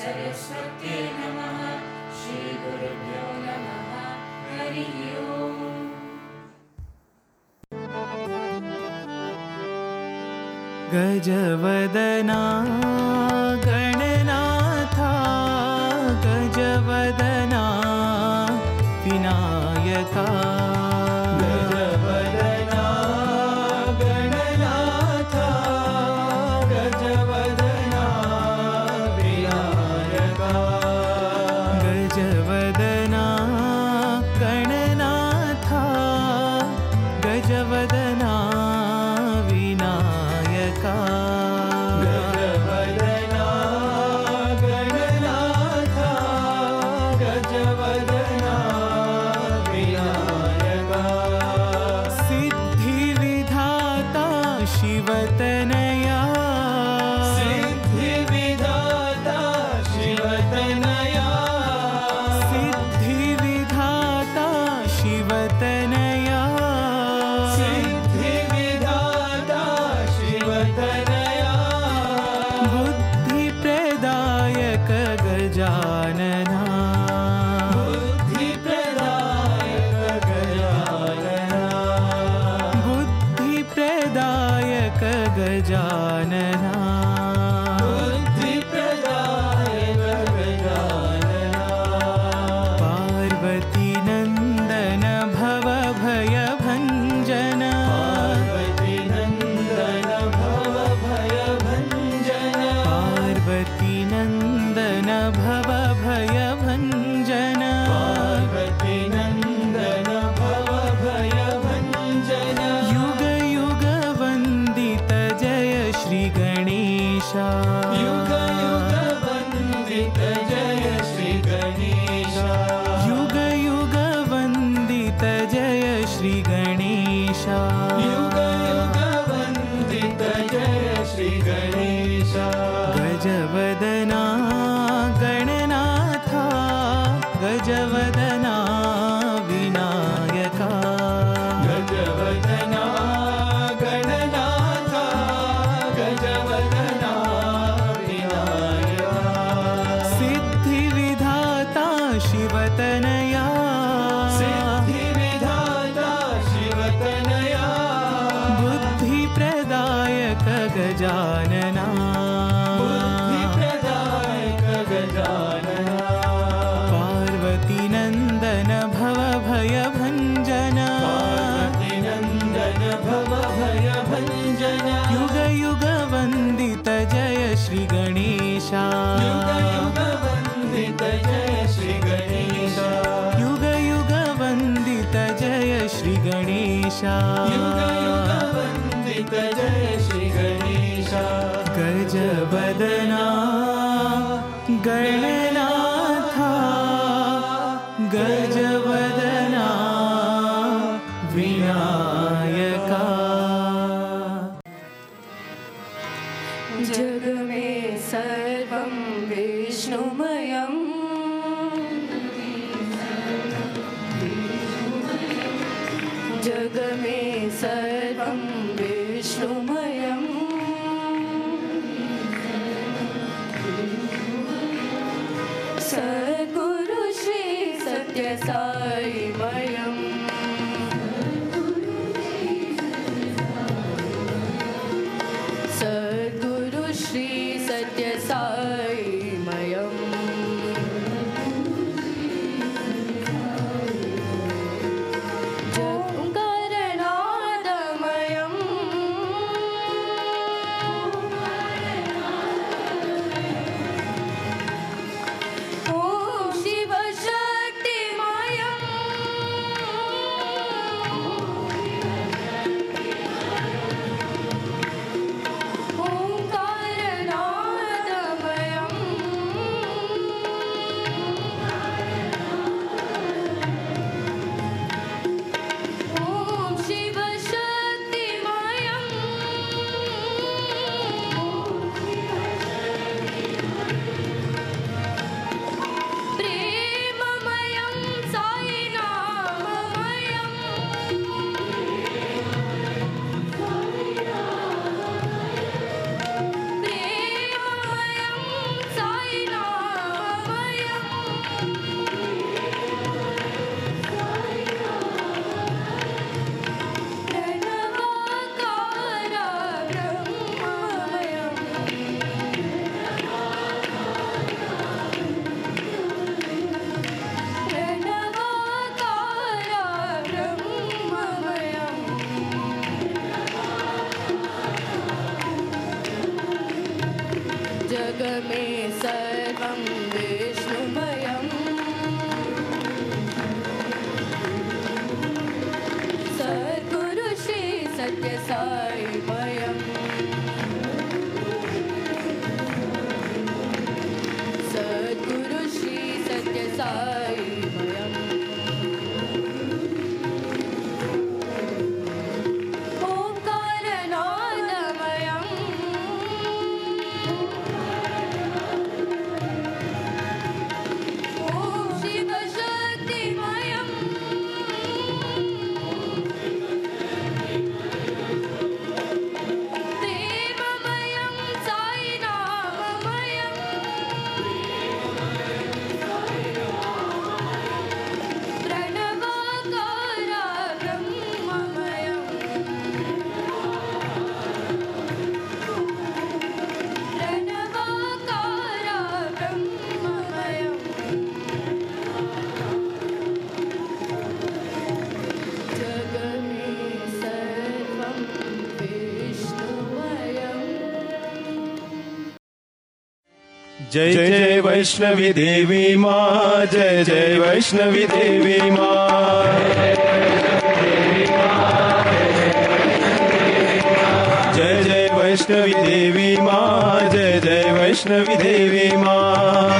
सरस्वत्यै नमः श्रीगुरुभ्यो नमः हरिः ओम्। सद्गुरु श्री सत्यसा Krishna. जय जय वैष्णवी देवी मा जय जय वैष्णवी देवी मा। जय जय वैष्णवी देवी मा जय जय वैष्णवी देवी मा।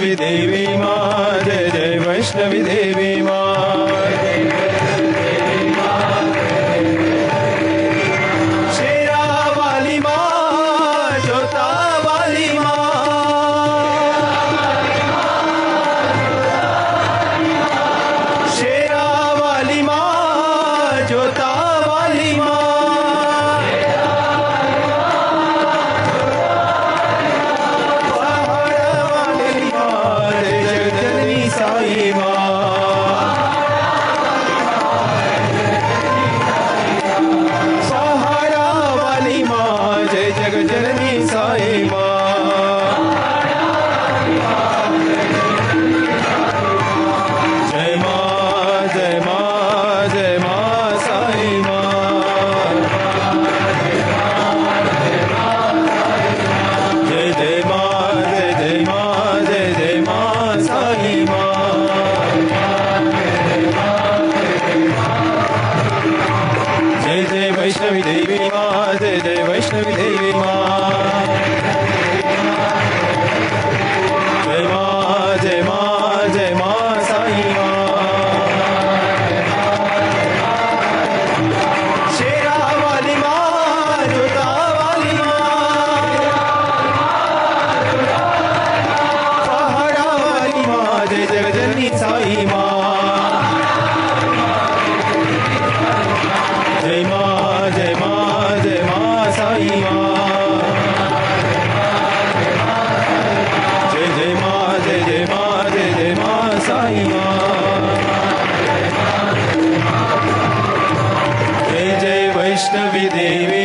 देवी मा जय वैष्णवि देवी मा। जय वैष्णवी देवी।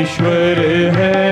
ईश्वर है।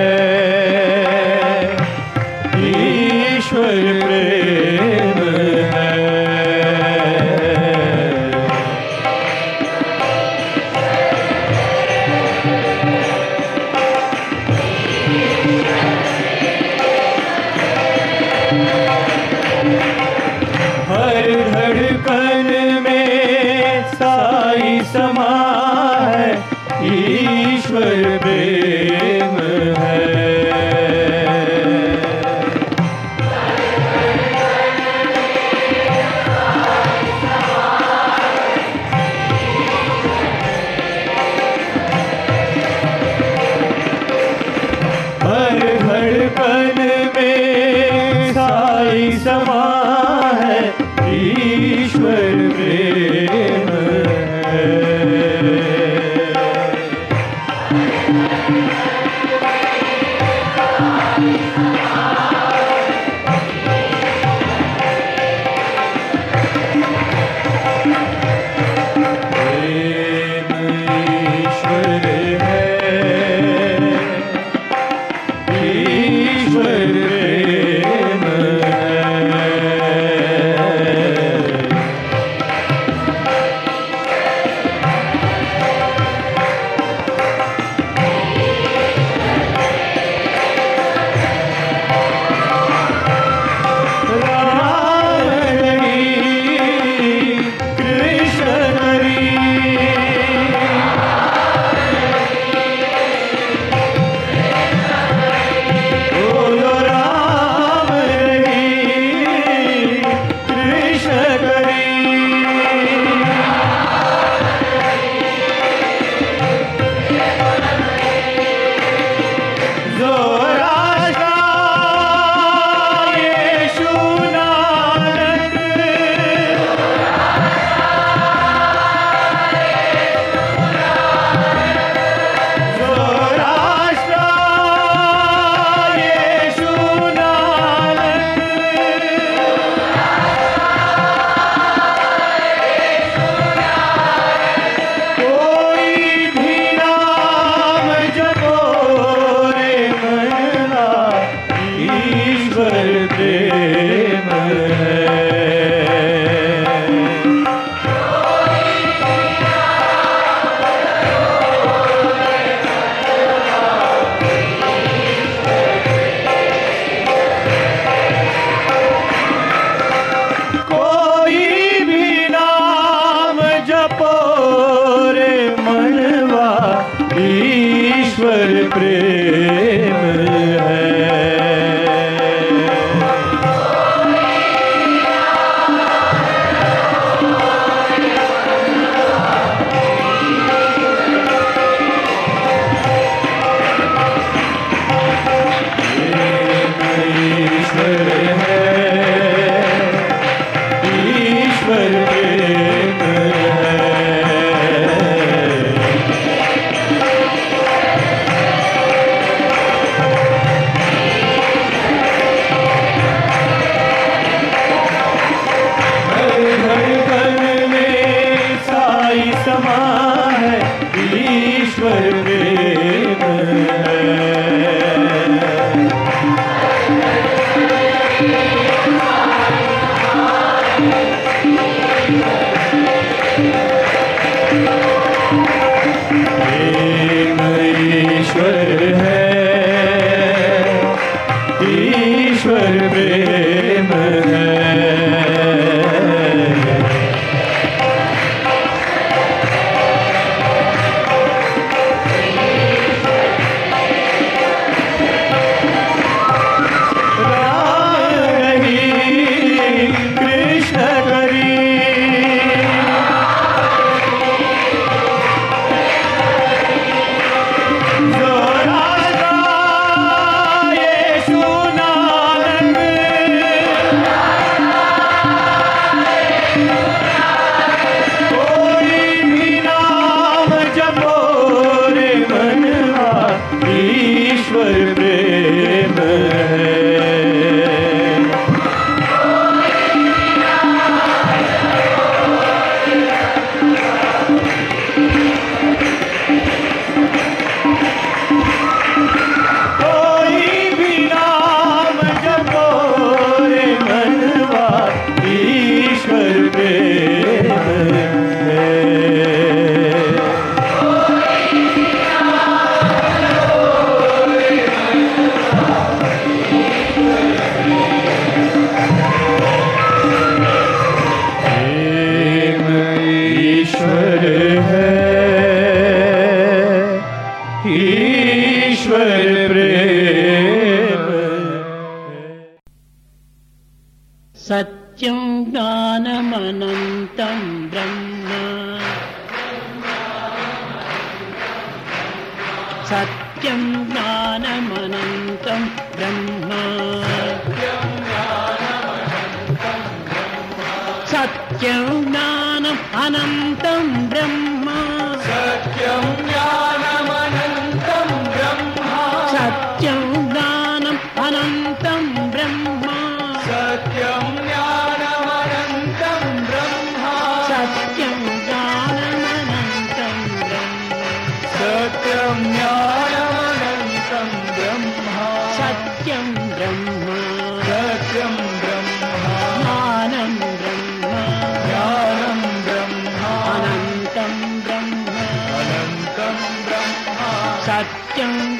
सत्यम्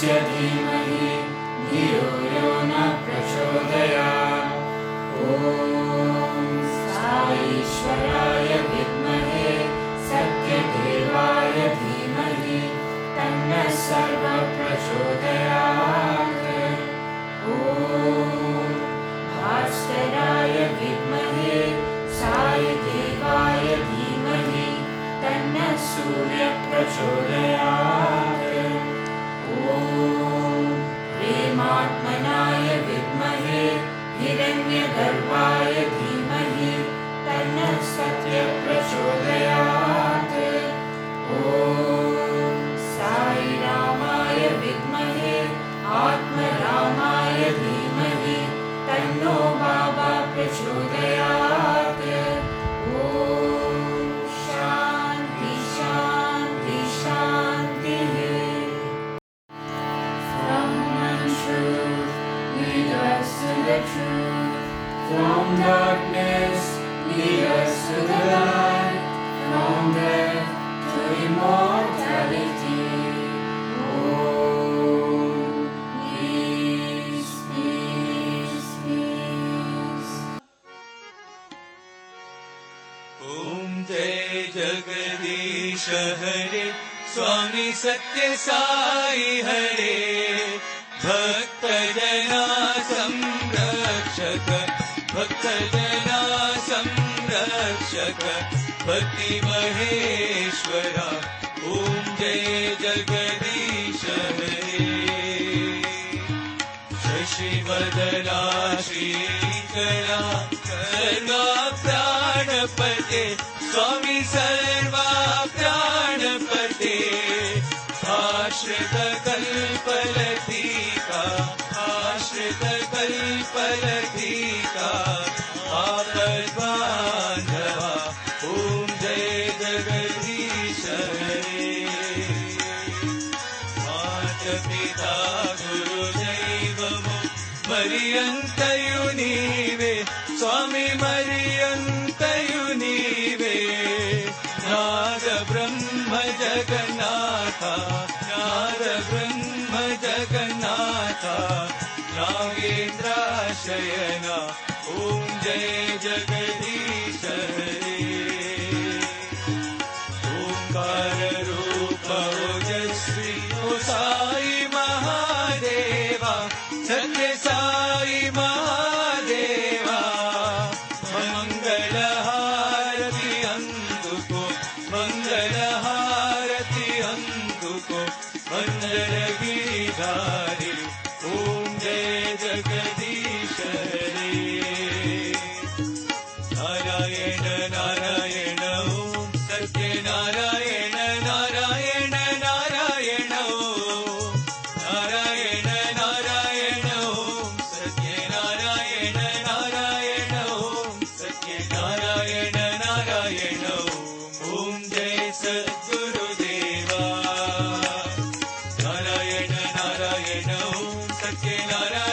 तस्य धीमहि धियो यो न प्रचोदयात्। ॐ साईश्वराय विद्महे सत्यदेवाय धीमहि तन्न सर्वप्रचोदयात्। ॐ भास्कराय विद्महे सायदेवाय धीमहि तन्न सूर्यप्रचोदयात्। शिवाय धीमहि तन्नः सत्यप्रचोदयात्। ॐ जय जगदीश शरीशिला श्रीकला कला प्राणपते स्वामी जय जगदीश ॐ सत्य नारायण नारायण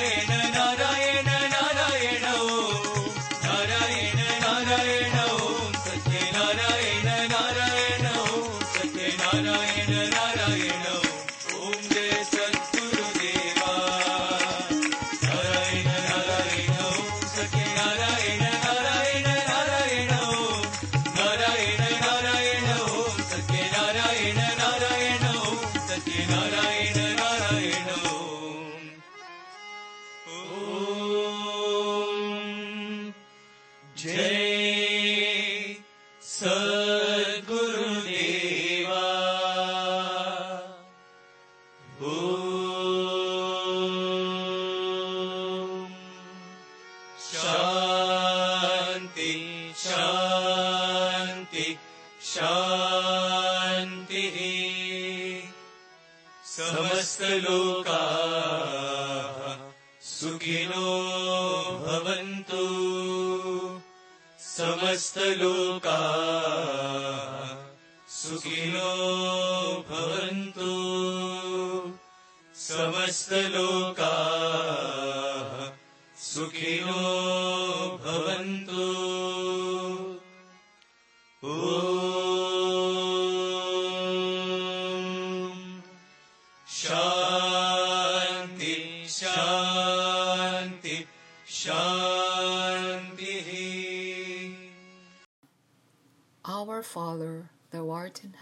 समस्तलोकाः भवन्तु। समस्तलोकाः सुखिनो भवन्तु। समस्तलोकाः सुखिनो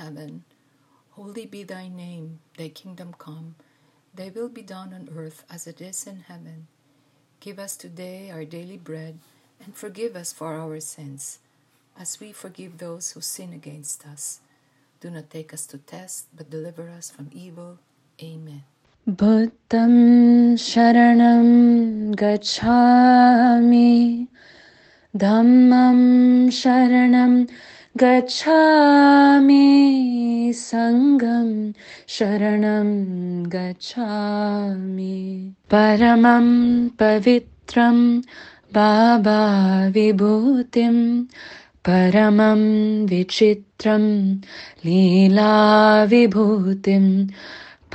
heaven. Holy be thy name, thy kingdom come, thy will be done on earth as it is in heaven. Give us today our daily bread, and forgive us for our sins, as we forgive those who sin against us. Do not take us to test, but deliver us from evil. Amen. Bhuttam sharanam gacchami dhammam sharanam गच्छामि सङ्गं शरणं गच्छामि। परमं पवित्रं बाबा विभूतिं परमं विचित्रं लीलाविभूतिं।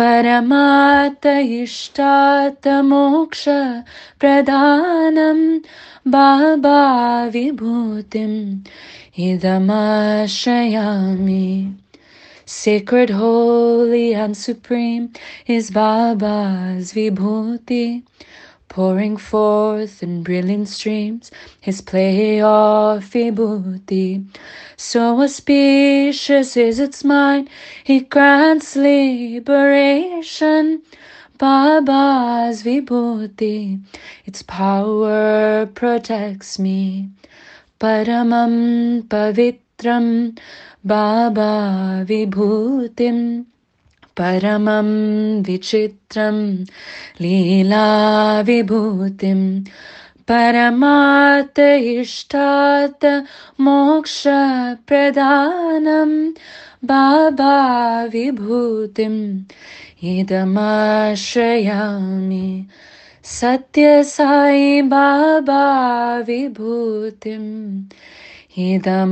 परमात इष्टात मोक्ष Baba विभूतिम् idamashayami. Sacred, holy, and supreme is Baba's Vibhuti, pouring forth in brilliant streams his play of Vibhuti. So auspicious is its might, he grants liberation. Baba's Vibhuti, its power protects me. Paramam pavitram Baba vibhutim Paramam vichitram Leela vibhutim Paramata ishtata moksha pradanam Baba सत्य साई बाबा विभूति इदमाश्रयामि